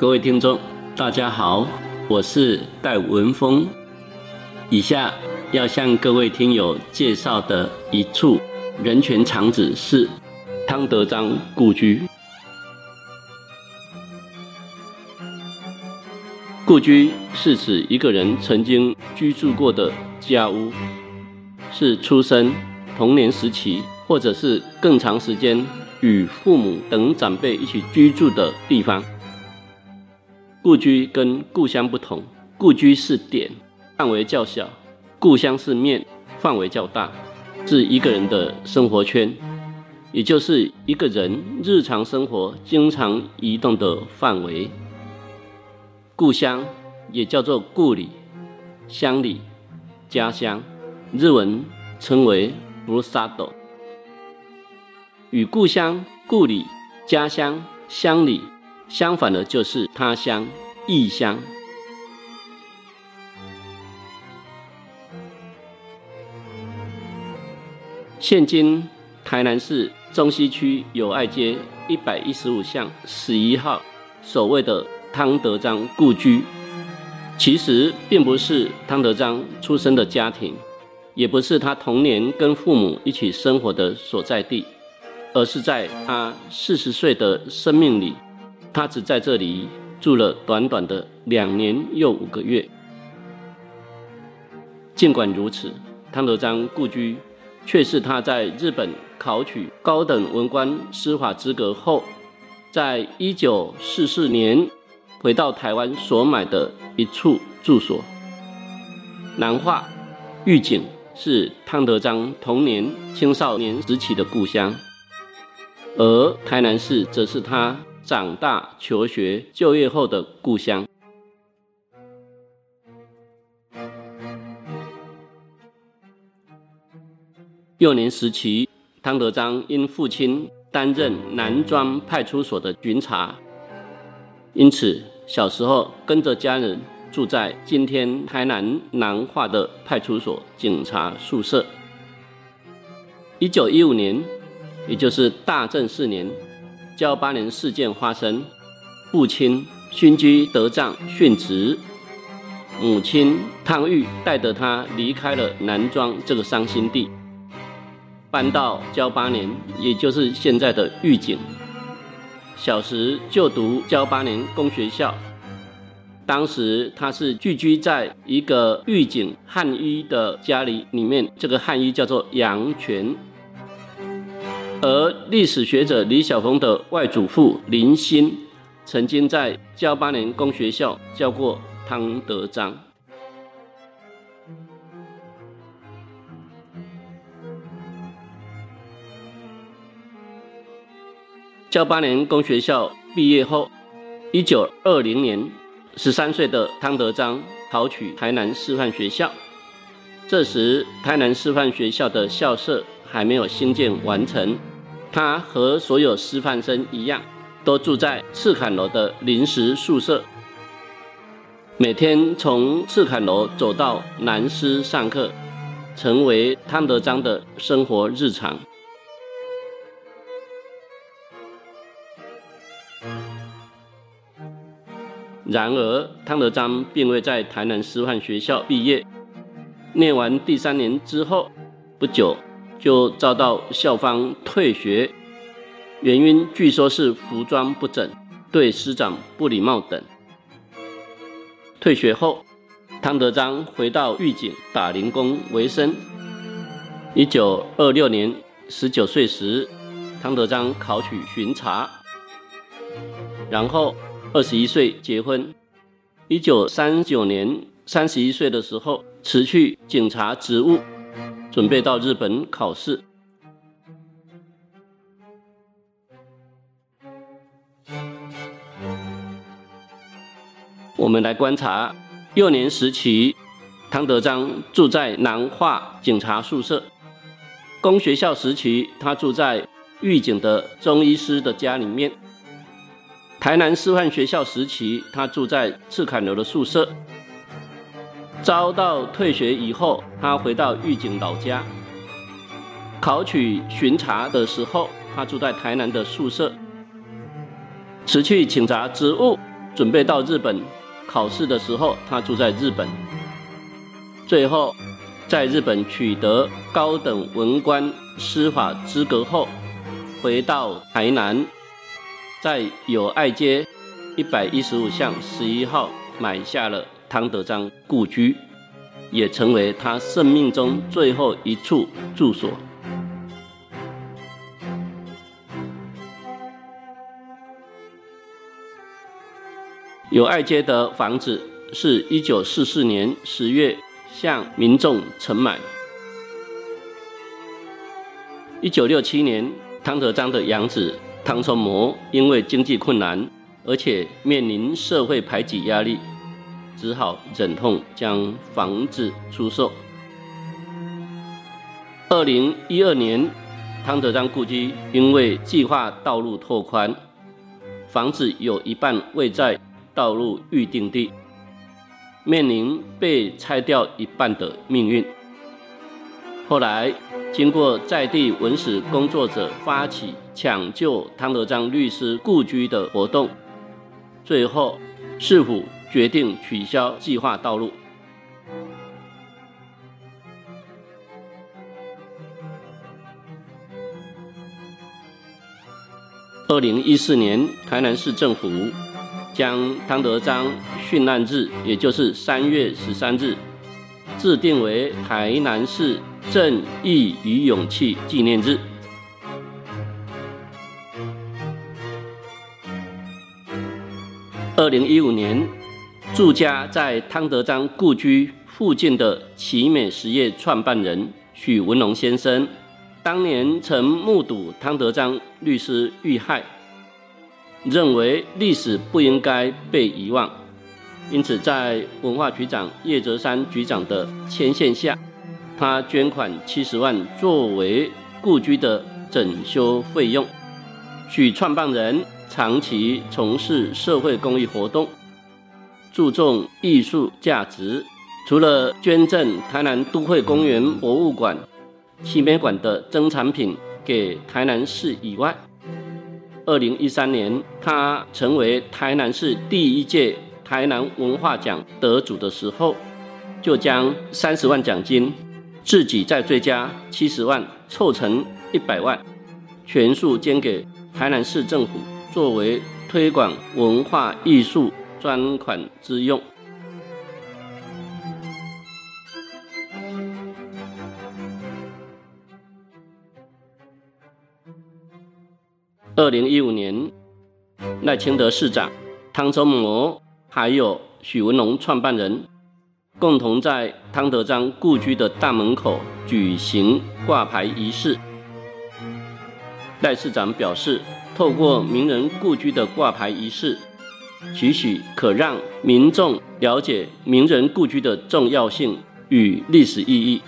各位听众，大家好，我是戴文峰。以下要向各位听友介绍的一处人权场址是汤德章故居。故居是指一个人曾经居住过的家屋，是出生、童年时期，或者是更长时间与父母等长辈一起居住的地方。故居跟故乡不同，故居是点，范围较小；故乡是面，范围较大，是一个人的生活圈，也就是一个人日常生活经常移动的范围。故乡也叫做故里、乡里、家乡，日文称为 “brusado”。与故乡、故里、家乡、乡里相反的，就是他乡、异乡。现今台南市中西区友爱街一百一十五巷十一号所谓的。汤德章故居，其实并不是汤德章出生的家庭，也不是他童年跟父母一起生活的所在地，而是在他四十岁的生命里，他只在这里住了短短的两年又五个月。尽管如此，汤德章故居却是他在日本考取高等文官司法资格后，在一九四四年。回到台湾所买的一处住所，南化御景是汤德章童年、青少年时期的故乡，而台南市则是他长大、求学、就业后的故乡。幼年时期，汤德章因父亲担任南庄派出所的巡查。因此，小时候跟着家人住在今天台南南化的派出所警察宿舍。一九一五年，也就是大正四年，交八年事件发生，父亲勋居德藏殉职，母亲汤玉带着他离开了南庄这个伤心地，搬到交八年，也就是现在的御景。小时就读交八年公学校，当时他是聚居在一个御景汉医的家里，里面这个汉医叫做杨泉，而历史学者李晓峰的外祖父林欣，曾经在教八年公学校教过汤德章。教八年工学校毕业后，一九二零年，十三岁的汤德章考取台南师范学校。这时，台南师范学校的校舍还没有兴建完成，他和所有师范生一样，都住在赤坎楼的临时宿舍，每天从赤坎楼走到南师上课，成为汤德章的生活日常。然而，汤德章并未在台南师范学校毕业。念完第三年之后，不久就遭到校方退学，原因据说是服装不整、对师长不礼貌等。退学后，汤德章回到狱警打零工为生。一九二六年，十九岁时，汤德章考取巡查，然后。二十一岁结婚，一九三九年三十一岁的时候辞去警察职务，准备到日本考试。我们来观察幼年时期，汤德章住在南化警察宿舍；公学校时期，他住在狱警的中医师的家里面。台南师范学校时期，他住在赤坎楼的宿舍。遭到退学以后，他回到狱警老家。考取巡查的时候，他住在台南的宿舍。辞去警察职务，准备到日本考试的时候，他住在日本。最后，在日本取得高等文官司法资格后，回到台南，在友爱街一百一十五巷十一号买下了汤德章故居，也成为他生命中最后一处住所。友爱街的房子是一九四四年十月向民众承买。一九六七年，汤德章的养子汤崇模因为经济困难，而且面临社会排挤压力，只好忍痛将房子出售。二零一二年，汤德章故居因为计划道路拓宽，房子有一半位在。道路预定地，面临被拆掉一半的命运。后来，经过在地文史工作者发起抢救汤德章律师故居的活动，最后市府决定取消计划道路。二零一四年，台南市政府。将汤德章殉难日，也就是三月十三日，制定为台南市正义与勇气纪念日。二零一五年，住家在汤德章故居附近的奇美实业创办人许文龙先生，当年曾目睹汤德章律师遇害。认为历史不应该被遗忘，因此在文化局长叶泽山局长的牵线下，他捐款七十万作为故居的整修费用。许创办人长期从事社会公益活动，注重艺术价值。除了捐赠台南都会公园博物馆、奇美馆的珍藏品给台南市以外，二零一三年，他成为台南市第一届台南文化奖得主的时候，就将三十万奖金，自己再追加七十万，凑成一百万，全数捐给台南市政府，作为推广文化艺术专款之用。二零一五年，赖清德市长、汤周模还有许文龙创办人，共同在汤德章故居的大门口举行挂牌仪式。赖市长表示，透过名人故居的挂牌仪式，许许可让民众了解名人故居的重要性与历史意义。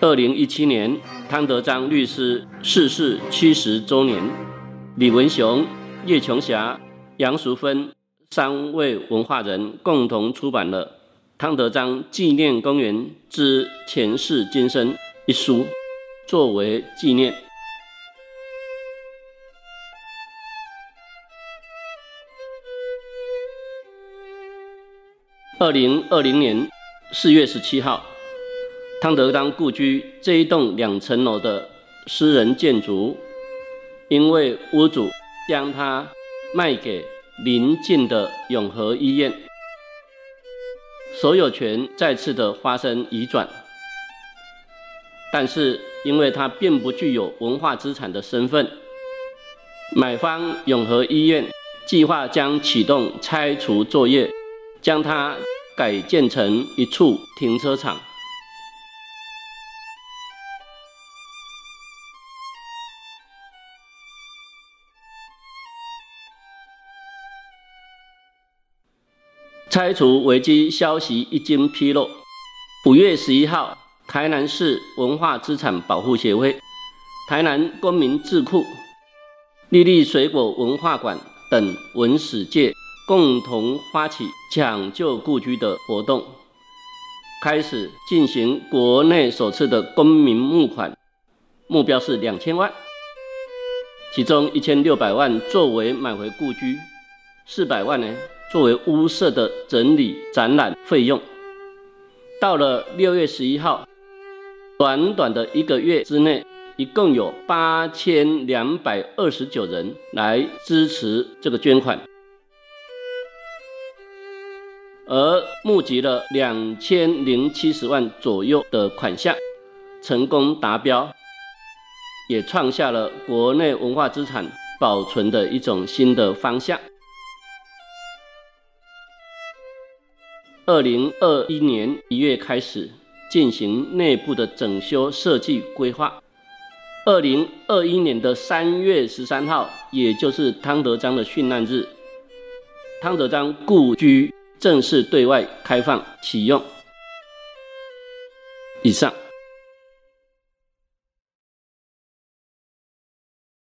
二零一七年，汤德章律师逝世七十周年，李文雄、叶琼霞、杨淑芬三位文化人共同出版了《汤德章纪念公园之前世今生》一书，作为纪念。二零二零年四月十七号。汤德章故居这一栋两层楼的私人建筑，因为屋主将它卖给邻近的永和医院，所有权再次的发生移转。但是，因为它并不具有文化资产的身份，买方永和医院计划将启动拆除作业，将它改建成一处停车场。拆除危机消息一经披露，五月十一号，台南市文化资产保护协会、台南公民智库、丽丽水果文化馆等文史界共同发起抢救故居的活动，开始进行国内首次的公民募款，目标是两千万，其中一千六百万作为买回故居，四百万呢作为屋舍的整理展览费用。到了六月十一号，短短的一个月之内，一共有八千两百二十九人来支持这个捐款。而募集了两千零七十万左右的款项，成功达标，也创下了国内文化资产保存的一种新的方向。二零二一年一月开始进行内部的整修设计规划，二零二一年的三月十三号，也就是汤德章的殉难日，汤德章故居。正式对外开放启用。以上。